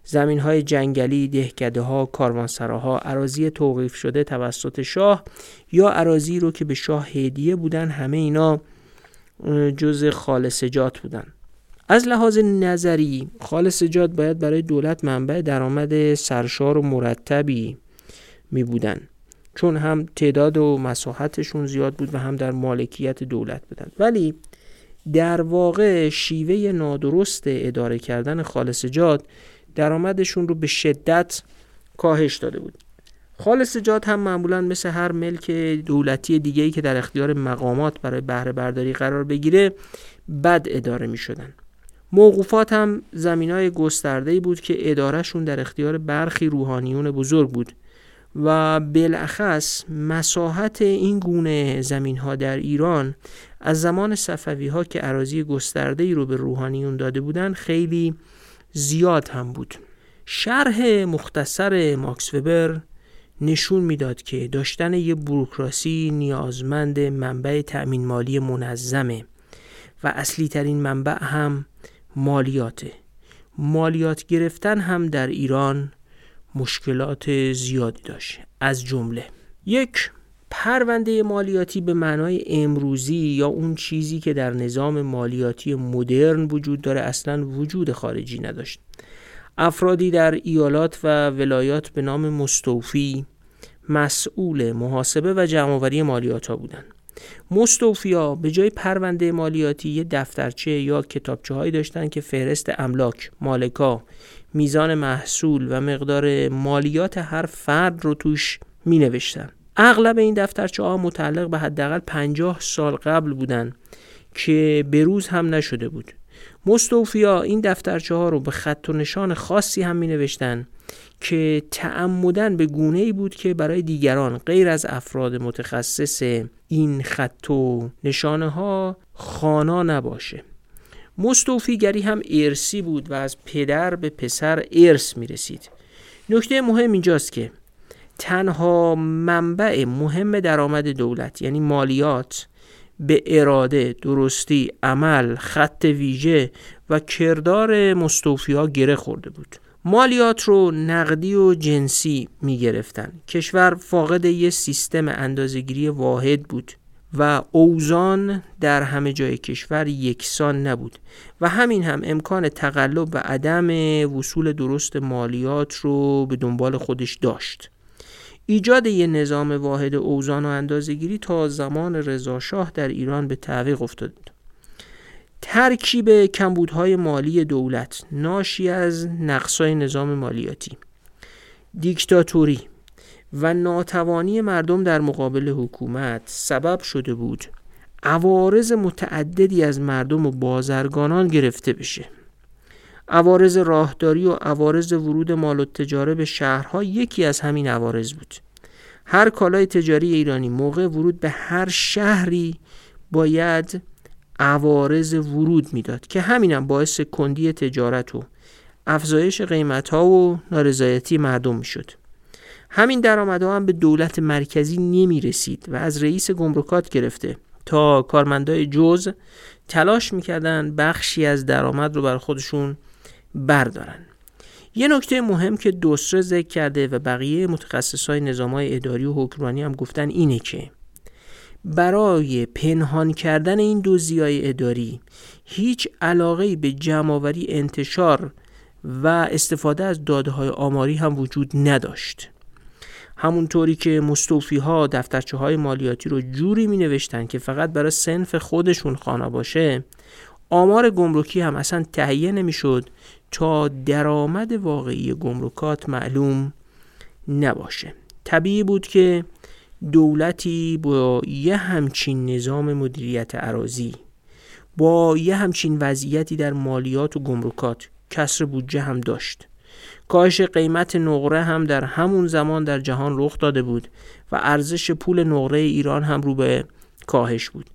زمین های جنگلی، دهکده ها، کاروانسراها، عراضی توقیف شده توسط شاه یا عراضی رو که به شاه هدیه بودن همه اینا جز خالصجات بودن. از لحاظ نظری خالصجات باید برای دولت منبع درآمد سرشار و مرتبی می بودن. چون هم تعداد و مساحتشون زیاد بود و هم در مالکیت دولت بودن. ولی در واقع شیوه نادرست اداره کردن خالصجات درآمدشون رو به شدت کاهش داده بود خالصجات هم معمولا مثل هر ملک دولتی دیگهی که در اختیار مقامات برای بهره برداری قرار بگیره بد اداره می شدن. موقوفات هم زمین های بود که ادارهشون در اختیار برخی روحانیون بزرگ بود و بالاخص مساحت این گونه زمین ها در ایران از زمان صفوی ها که عراضی گسترده ای رو به روحانیون داده بودند خیلی زیاد هم بود. شرح مختصر ماکس وبر نشون می‌داد که داشتن یه بروکراسی نیازمند منبع تأمین مالی منظمه و اصلی ترین منبع هم مالیاته. مالیات گرفتن هم در ایران مشکلات زیادی داشت. از جمله یک پرونده مالیاتی به معنای امروزی یا اون چیزی که در نظام مالیاتی مدرن وجود داره اصلا وجود خارجی نداشت. افرادی در ایالات و ولایات به نام مستوفی مسئول محاسبه و جمعآوری مالیات ها بودند. مستوفیا به جای پرونده مالیاتی یه دفترچه یا کتابچه هایی داشتن که فهرست املاک، مالکا، میزان محصول و مقدار مالیات هر فرد رو توش می نوشتن. اغلب این دفترچه ها متعلق به حداقل 50 سال قبل بودن که بروز هم نشده بود. مستوفیا این دفترچه ها رو به خط و نشان خاصی هم می نوشتن که تعمدن به گونه ای بود که برای دیگران غیر از افراد متخصص این خط و نشانه ها خانا نباشه مستوفیگری هم ارسی بود و از پدر به پسر ارث می رسید. نکته مهم اینجاست که تنها منبع مهم درآمد دولت یعنی مالیات به اراده، درستی، عمل، خط ویژه و کردار مستوفی ها گره خورده بود. مالیات رو نقدی و جنسی می گرفتن. کشور فاقد یه سیستم اندازگیری واحد بود. و اوزان در همه جای کشور یکسان نبود و همین هم امکان تقلب و عدم وصول درست مالیات رو به دنبال خودش داشت. ایجاد یه نظام واحد اوزان و اندازگیری تا زمان رضاشاه در ایران به تعویق افتاد. ترکیب کمبودهای مالی دولت ناشی از نقصای نظام مالیاتی. دیکتاتوری و ناتوانی مردم در مقابل حکومت سبب شده بود عوارض متعددی از مردم و بازرگانان گرفته بشه. عوارض راهداری و عوارض ورود مال و تجاره به شهرها یکی از همین عوارض بود. هر کالای تجاری ایرانی موقع ورود به هر شهری باید عوارض ورود می‌داد که همینم باعث کندی تجارت و افزایش قیمت ها و نارضایتی مردم می‌شد. همین درآمدها هم به دولت مرکزی نمی رسید و از رئیس گمرکات گرفته. تا کارمندای جز تلاش می‌کردن بخشی از درآمد رو بر خودشون بردارن. یه نکته مهم که دوسره ذکر کرده و بقیه متخصصای نظام های اداری و حکمرانی هم گفتن اینه که برای پنهان کردن این دوزی های اداری هیچ علاقه به جمعآوری انتشار و استفاده از داده های آماری هم وجود نداشت. همونطوری که مستوفی ها دفترچه های مالیاتی رو جوری می نوشتن که فقط برای سنف خودشون خانه باشه آمار گمرکی هم اصلا تهیه نمی‌شد تا درآمد واقعی گمرکات معلوم نباشه. طبیعی بود که دولتی با یه همچین نظام مدیریت عراضی با یه همچین وضعیتی در مالیات و گمرکات کسر بودجه هم داشت. کاهش قیمت نقره هم در همون زمان در جهان رخ داده بود و ارزش پول نقره ایران هم رو به کاهش بود.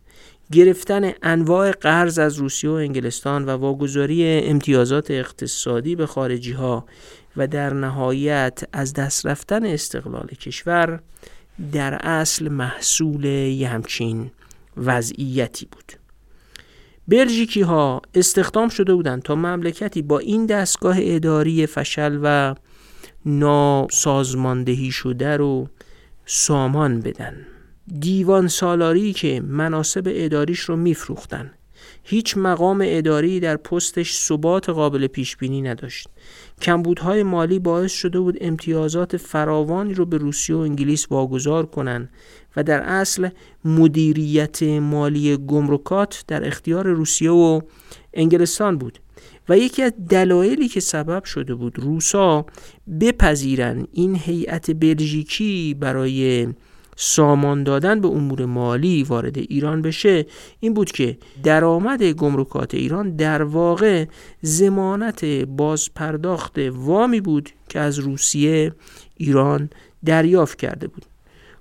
گرفتن انواع قرض از روسیه و انگلستان و واگذاری امتیازات اقتصادی به خارجی ها و در نهایت از دست رفتن استقلال کشور در اصل محصول یه همچین وضعیتی بود. بلژیکی ها استخدام شده بودند تا مملکتی با این دستگاه اداری فشل و ناسازماندهی شده رو سامان بدن. دیوان سالاری که مناسب اداریش رو میفروختن. هیچ مقام اداری در پستش ثبات قابل پیش بینی نداشت. کمبودهای مالی باعث شده بود امتیازات فراوانی رو به روسیه و انگلیس واگذار کنند و در اصل مدیریت مالی گمرکات در اختیار روسیه و انگلستان بود و یکی از دلایلی که سبب شده بود روسا بپذیرن این هیئت بلژیکی برای سامان دادن به امور مالی وارد ایران بشه این بود که درآمد گمرکات ایران در واقع زمانت بازپرداخت وامی بود که از روسیه ایران دریافت کرده بود.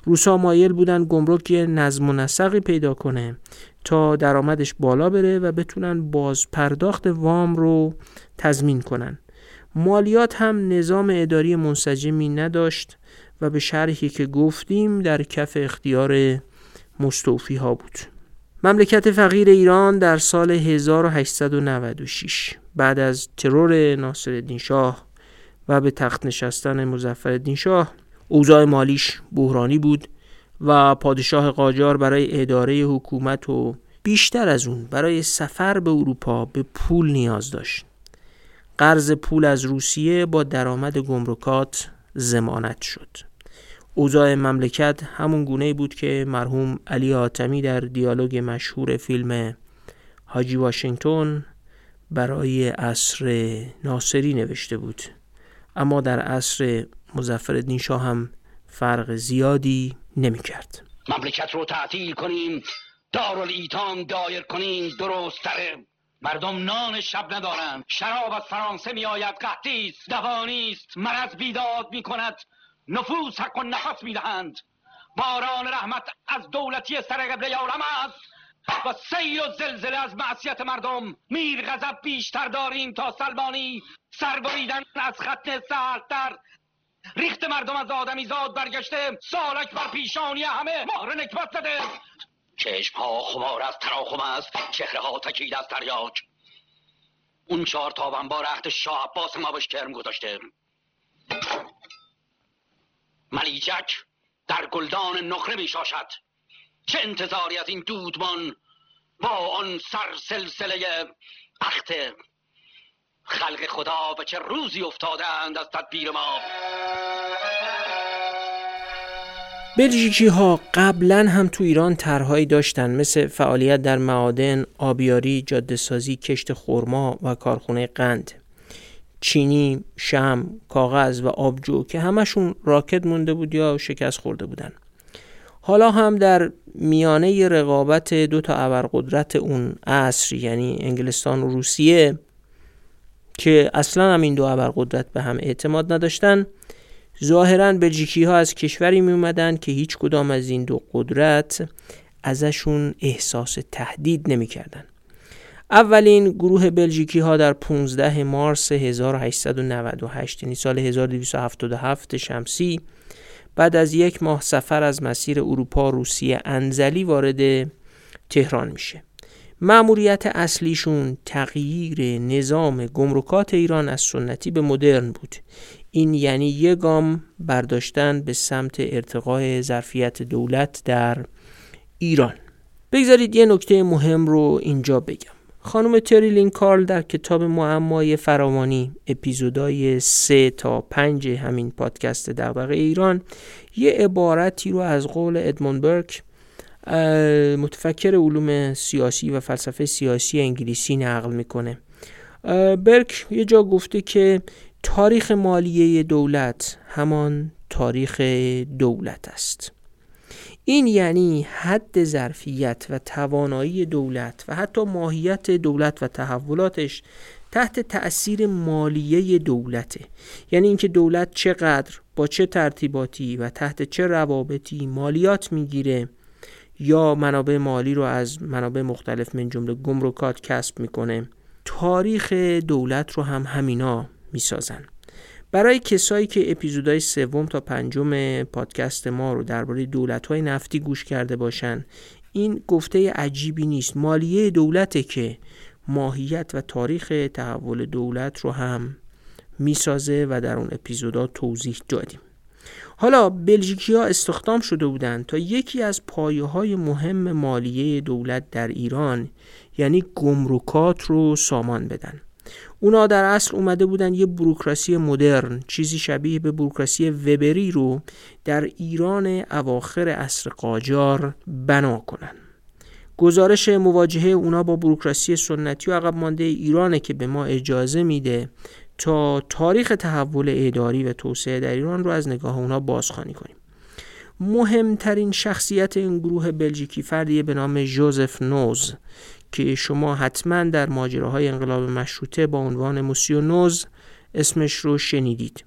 روسا مایل بودن گمرک نظم و نسقی پیدا کنه تا درآمدش بالا بره و بتونن بازپرداخت وام رو تضمین کنن. مالیات هم نظام اداری منسجمی نداشت و به شرحی که گفتیم در کف اختیار مستوفی ها بود. مملکت فقیر ایران در سال 1896 بعد از ترور ناصرالدین شاه و به تخت نشستن مظفرالدین شاه اوضاع مالیش بحرانی بود و پادشاه قاجار برای اداره حکومت و بیشتر از اون برای سفر به اروپا به پول نیاز داشت. قرض پول از روسیه با درآمد گمرکات زمانت شد. اوضاع مملکت همون گونه بود که مرحوم علی آتمی در دیالوگ مشهور فیلم حاجی واشنگتن برای عصر ناصری نوشته بود. اما در عصر مزفر شاه هم فرق زیادی نمی کرد مملکت رو تعطیل کنیم دارالایتام دایر کنیم درست تره مردم نان شب ندارند شراب از فرانسه می آید قحطی است مرض بیداد می کند نفوس حق و نفس می‌دهند. باران رحمت از دولتی سر قبله عالم است. و سیل و زلزله از معصیت مردم. میر غضب بیشتر داریم تا سلمانی. سر بریدن از خط سهلتر ریخت مردم از آدمی زاد برگشته. سالک بر پیشانی همه. مهر نکبت زده. چشم ها خمار از تراخم است. چهره ها تکید از تریاک اون چهار تابن بار عهد شاه عباس ما بش کرم گذاشته. ملیجک در گلدان نخره می شاشد. چه انتظاری از این دودمان با آن سر سلسله اخت خلق خدا به چه روزی افتادند از تدبیر ما بلژیکی ها قبلا هم تو ایران طرحهایی داشتن مثل فعالیت در معادن، آبیاری، جاده سازی، کشت خرما و کارخونه قند. چینی، شم، کاغذ و آبجو که همشون راکت مونده بود یا شکست خورده بودن حالا هم در میانه رقابت دو تا ابرقدرت اون عصر یعنی انگلستان و روسیه که اصلا هم این دو ابرقدرت به هم اعتماد نداشتن. ظاهرا بلژیکی ها از کشوری می اومدن که هیچ کدام از این دو قدرت ازشون احساس تهدید نمی‌کردن. اولین گروه بلژیکی ها در 15 مارس 1898 یعنی سال 1277 شمسی بعد از یک ماه سفر از مسیر اروپا روسیه انزلی وارد تهران میشه. معموریت اصلیشون تغییر نظام گمرکات ایران از سنتی به مدرن بود. این یعنی یک گام برداشتن به سمت ارتقای ظرفیت دولت در ایران. بگذارید یه نکته مهم رو اینجا بگم. خانم تریلین کارل در کتاب معمای فراوانی اپیزودای 3 تا 5 همین پادکست دغدغه ایران یه عبارتی رو از قول ادمون برک متفکر علوم سیاسی و فلسفه سیاسی انگلیسی نقل می‌کنه. برک یه جا گفته که تاریخ مالیه دولت همان تاریخ دولت است. این یعنی حد ظرفیت و توانایی دولت و حتی ماهیت دولت و تحولاتش تحت تأثیر مالیه دولته. یعنی اینکه دولت چقدر با چه ترتیباتی و تحت چه روابطی مالیات می‌گیره یا منابع مالی رو از منابع مختلف من جمله گمرکات کسب می‌کنه. تاریخ دولت رو هم همینا می‌سازن. برای کسایی که اپیزودهای سوم تا پنجم پادکست ما رو درباره دولت‌های نفتی گوش کرده باشن این گفته عجیبی نیست. مالیه دولته که ماهیت و تاریخ تحول دولت رو هم می‌سازه و در اون اپیزودا توضیح دادیم. حالا بلژیکی ها استخدام شده بودند تا یکی از پایه های مهم مالیه دولت در ایران یعنی گمرکات رو سامان بدن. اونا در اصل اومده بودن یه بروکراسی مدرن چیزی شبیه به بروکراسی وبری رو در ایران اواخر عصر قاجار بنا کنن. گزارش مواجهه اونا با بروکراسی سنتی و عقب مانده ایرانه که به ما اجازه میده تا تاریخ تحول اداری و توسعه در ایران رو از نگاه اونا بازخوانی کنیم. مهمترین شخصیت این گروه بلژیکی فردی به نام جوزف نوز که شما حتما در ماجراهای انقلاب مشروطه با عنوان موسیو نوز اسمش رو شنیدید.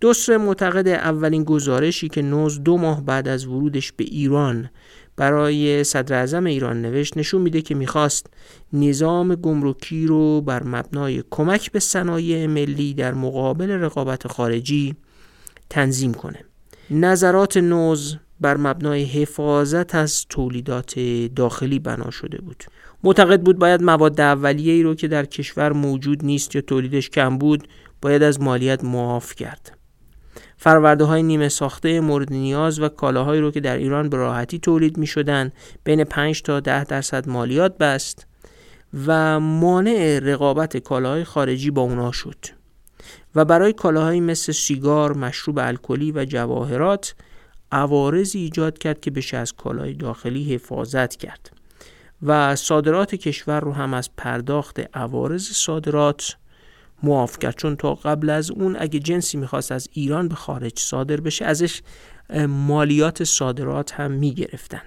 دوستر معتقد اولین گزارشی که نوز دو ماه بعد از ورودش به ایران برای صدر ایران نوشت نشون میده که می‌خواست نظام گمرکی رو بر مبنای کمک به صنایع ملی در مقابل رقابت خارجی تنظیم کنه. نظرات نوز بر مبنای حفاظت از تولیدات داخلی بنا شده بود. معتقد بود باید مواد اولیه ای رو که در کشور موجود نیست یا تولیدش کم بود باید از مالیت معاف کرد. فرورده های نیمه ساخته مورد نیاز و کالاهایی رو که در ایران به راحتی تولید می شدن بین 5 تا 10 درصد مالیات بست و مانع رقابت کالاهای خارجی با اونا شد. و برای کالاهایی مثل سیگار، مشروب الکلی و جواهرات عوارضی ایجاد کرد که بشه از کالای داخلی حفاظت کرد و صادرات کشور رو هم از پرداخت عوارض صادرات معاف کرد. چون تا قبل از اون اگه جنسی می‌خواست از ایران به خارج صادر بشه ازش مالیات صادرات هم می‌گرفتن.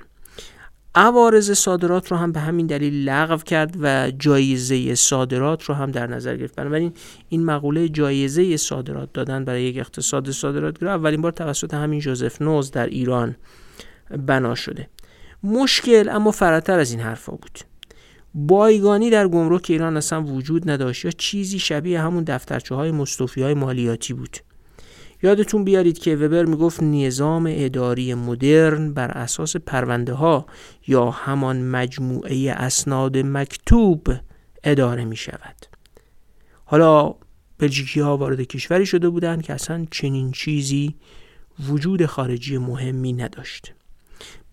عوارض صادرات رو هم به همین دلیل لغو کرد و جایزه صادرات رو هم در نظر گرفت. بنابراین این مقوله جایزه صادرات دادن برای یک اقتصاد صادراتگرا اولین بار توسط همین جوزف نوز در ایران بنا شده. مشکل اما فراتر از این حرفا بود. بایگانی در گمرک ایران اصلا وجود نداشت یا چیزی شبیه همون دفترچه های مصطفی های مالیاتی بود؟ یادتون بیارید که وبر می‌گفت نظام اداری مدرن بر اساس پرونده ها یا همان مجموعه اسناد مکتوب اداره می شود حالا بلژیکی ها وارد کشوری شده بودند که اصلا چنین چیزی وجود خارجی مهمی نداشت.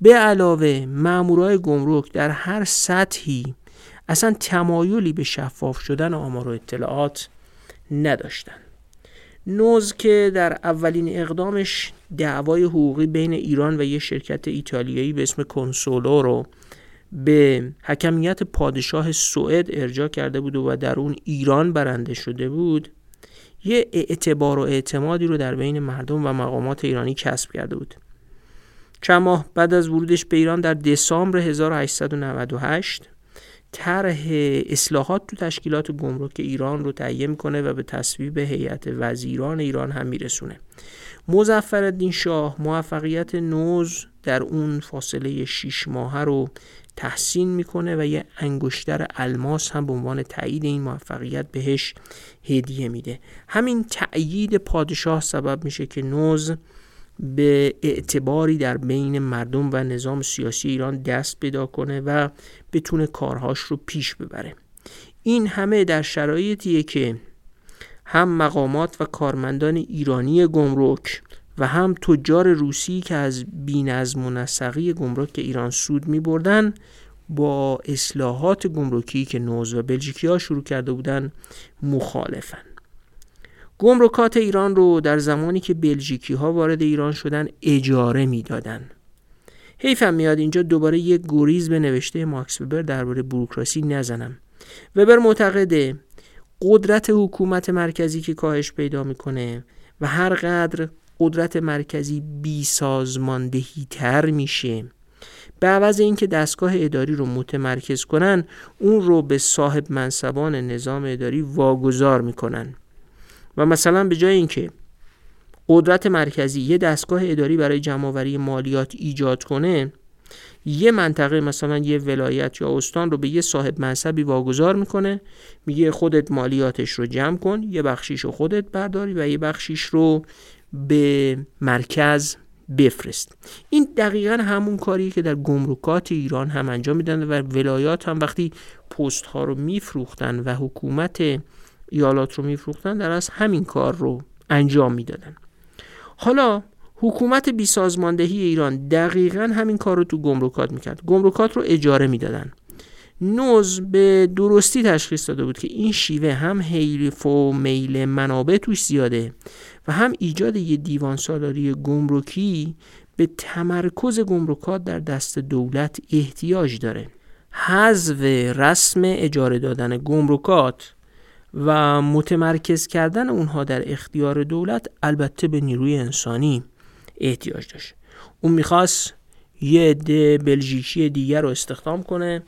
به علاوه مامورای گمرک در هر سطحی اصلا تمایلی به شفاف شدن آمار و اطلاعات نداشتن. نوز که در اولین اقدامش دعوای حقوقی بین ایران و یه شرکت ایتالیایی به اسم کنسولو رو به حکمیت پادشاه سوئد ارجا کرده بود و در اون ایران برنده شده بود یه اعتبار و اعتمادی رو در بین مردم و مقامات ایرانی کسب کرده بود. چند ماه بعد از ورودش به ایران در دسامبر 1898 طرح اصلاحات تو تشکیلات گمرک ایران رو تهیه می‌کنه و به تصویب هیئت وزیران ایران هم میرسونه. مظفرالدین شاه موفقیت نوز در اون فاصله 6 ماهه رو تحسین می‌کنه و یه انگشتر الماس هم به عنوان تایید این موفقیت بهش هدیه میده. همین تأیید پادشاه سبب میشه که نوز به اعتباری در بین مردم و نظام سیاسی ایران دست پیدا کنه و بتونه کارهاش رو پیش ببره. این همه در شرایطیه که هم مقامات و کارمندان ایرانی گمرک و هم تجار روسی که از بینظم و نسقی گمرک ایران سود می بردن با اصلاحات گمرکی که نوز و بلژیکی ها شروع کرده بودن مخالفن. گمرکات ایران رو در زمانی که بلژیکی ها وارد ایران شدن اجاره می‌دادن. حیفم میاد اینجا دوباره یک گریز به نوشته ماکس وبر درباره بروکراسی نزنم. وبر معتقده قدرت حکومت مرکزی که کاهش پیدا می‌کنه و هر قدر قدرت مرکزی بی سازماندهی تر میشه. به عوض اینکه دستگاه اداری رو متمرکز کنن اون رو به صاحب منصبان نظام اداری واگذار می‌کنن. و مثلا به جای اینکه قدرت مرکزی یه دستگاه اداری برای جمعآوری مالیات ایجاد کنه یه منطقه مثلا یه ولایت یا استان رو به یه صاحب منصبی واگذار می‌کنه میگه خودت مالیاتش رو جمع کن یه بخشیش رو خودت برداری و یه بخشیش رو به مرکز بفرست. این دقیقا همون کاری که در گمرکات ایران هم انجام میدن و ولایات هم وقتی پست ها رو میفروختن و حکومت ایالات رو میفروختن در از همین کار رو انجام می‌دادن. حالا حکومت بی سازماندهی ایران دقیقا همین کار رو تو گمرکات می‌کرد. گمرکات رو اجاره می‌دادن. نوز به درستی تشخیص داده بود که این شیوه هم حیف و میل منابع توش زیاده و هم ایجاد یه دیوان سالاری گمرکی به تمرکز گمرکات در دست دولت احتیاج داره. حذف رسم اجاره دادن گمرکات و متمرکز کردن اونها در اختیار دولت البته به نیروی انسانی احتیاج داشت. اون می‌خواست یه عده بلژیکی دیگر رو استخدام کنه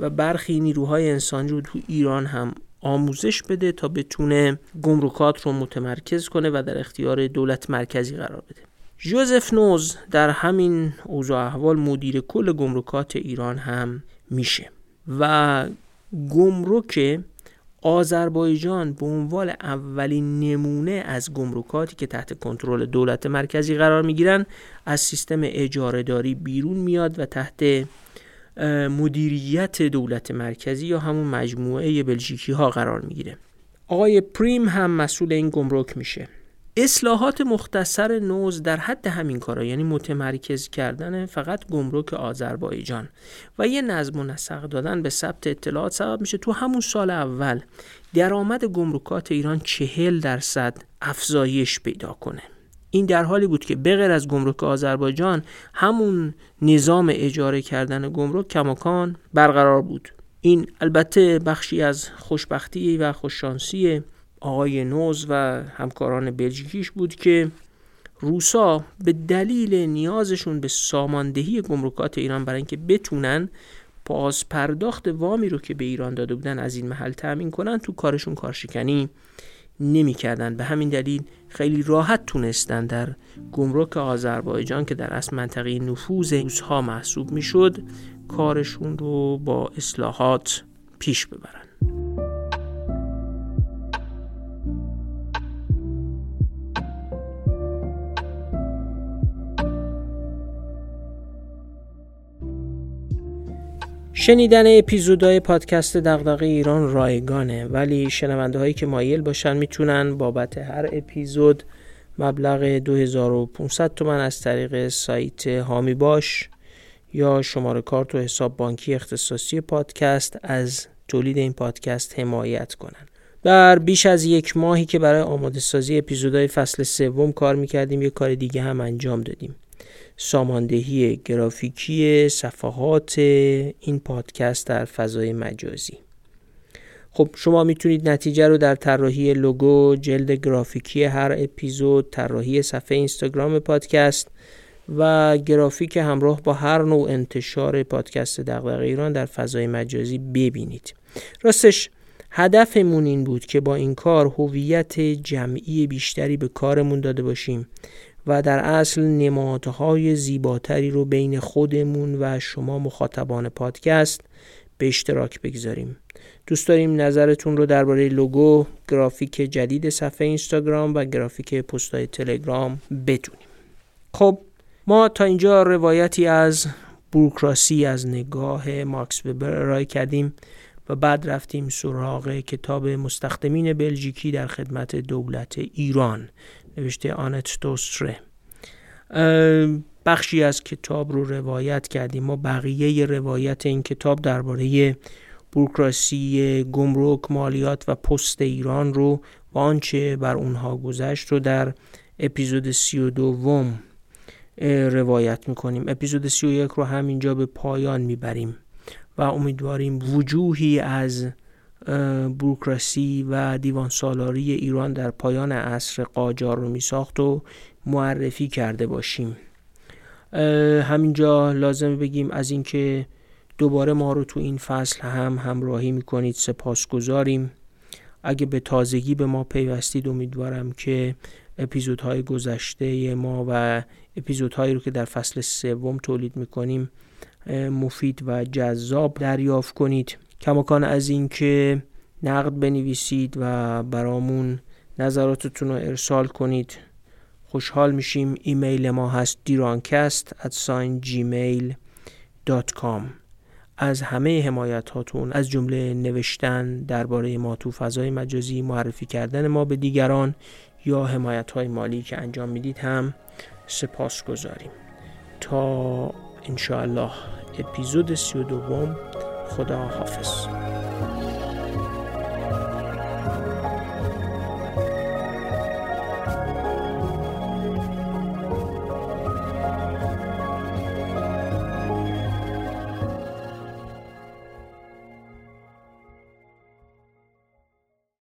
و برخی نیروهای انسانی رو تو ایران هم آموزش بده تا بتونه گمرکات رو متمرکز کنه و در اختیار دولت مرکزی قرار بده. جوزف نوز در همین اوضاع احوال مدیر کل گمرکات ایران هم میشه و گمرک آذربایجان به عنوان اولین نمونه از گمرکاتی که تحت کنترل دولت مرکزی قرار می‌گیرن از سیستم اجاره داری بیرون میاد و تحت مدیریت دولت مرکزی یا همون مجموعه بلژیکی ها قرار می‌گیره. آقای پریم هم مسئول این گمرک میشه. اصلاحات مختصر نوز در حد همین کارا یعنی متمرکز کردن فقط گمرک آذربایجان و یه نظم و نسق دادن به ثبت اطلاعات سبب میشه تو همون سال اول درآمد گمرکات ایران چهل درصد افزایش پیدا کنه. این در حالی بود که بغیر از گمرک آذربایجان همون نظام اجاره کردن گمرک کماکان برقرار بود. این البته بخشی از خوشبختی و خوششانسی آقای نوز و همکاران بلژیکیش بود که روسا به دلیل نیازشون به ساماندهی گمرکات ایران برای اینکه بتونن پاس پرداخت وامی رو که به ایران داده بودن از این محل تأمین کنن تو کارشون کارشکنی نمی‌کردن. به همین دلیل خیلی راحت تونستن در گمرک آذربایجان که در اصل منطقه نفوذ روسها محسوب می‌شد کارشون رو با اصلاحات پیش ببرن. شنیدن اپیزودهای پادکست دغدغه ایران رایگانه ولی شنونده هایی که مایل باشن می‌تونن بابت هر اپیزود مبلغ 2500 تومن از طریق سایت هامی باش یا شماره کارت و حساب بانکی اختصاصی پادکست از تولید این پادکست حمایت کنن. در بیش از یک ماهی که برای آماده سازی اپیزودهای فصل سوم کار می‌کردیم یک کار دیگه هم انجام دادیم. ساماندهی گرافیکی صفحات این پادکست در فضای مجازی. خب شما می‌تونید نتیجه رو در طراحی لوگو، جلد گرافیکی هر اپیزود، طراحی صفحه اینستاگرام پادکست و گرافیک همراه با هر نوع انتشار پادکست دغدغه ایران در فضای مجازی ببینید. راستش هدفمون این بود که با این کار هویت جمعی بیشتری به کارمون داده باشیم. و در اصل نمادهای زیباتری رو بین خودمون و شما مخاطبان پادکست به اشتراک بگذاریم دوست داریم نظرتون رو درباره لوگو، گرافیک جدید صفحه اینستاگرام و گرافیک پستای تلگرام بدونیم. خب ما تا اینجا روایتی از بوروکراسی از نگاه ماکس وبر ارائه کردیم و بعد رفتیم سراغ کتاب مستخدمین بلژیکی در خدمت دولت ایران نوشته آنت دوستره بخشی از کتاب رو روایت کردیم. ما بقیه روایت این کتاب درباره بوروکراسی گمرک مالیات و پست ایران رو و آنچه بر اونها گذشت رو در اپیزود سی و دوم روایت می‌کنیم. اپیزود سی و یک رو همینجا به پایان می‌بریم و امیدواریم وجوهی از بوروکراسی و دیوان سالاری ایران در پایان عصر قاجار رو میساخت و معرفی کرده باشیم. همینجا لازم بگیم از اینکه دوباره ما رو تو این فصل هم همراهی می‌کنید سپاس گذاریم. اگه به تازگی به ما پیوستید امیدوارم که اپیزودهای گذشته ما و اپیزودهایی رو که در فصل سوم تولید می‌کنیم مفید و جذاب دریافت کنید. کماکان از اینکه نقد بنویسید و برامون نظراتتون رو ارسال کنید. خوشحال میشیم. ایمیل ما هست دیرانکست at gmail.com از همه حمایت هاتون از جمله نوشتن درباره ما تو فضای مجازی معرفی کردن ما به دیگران یا حمایت های مالی که انجام می‌دید هم سپاس گذاریم تا انشاءالله اپیزود سی و دوم خدا حافظ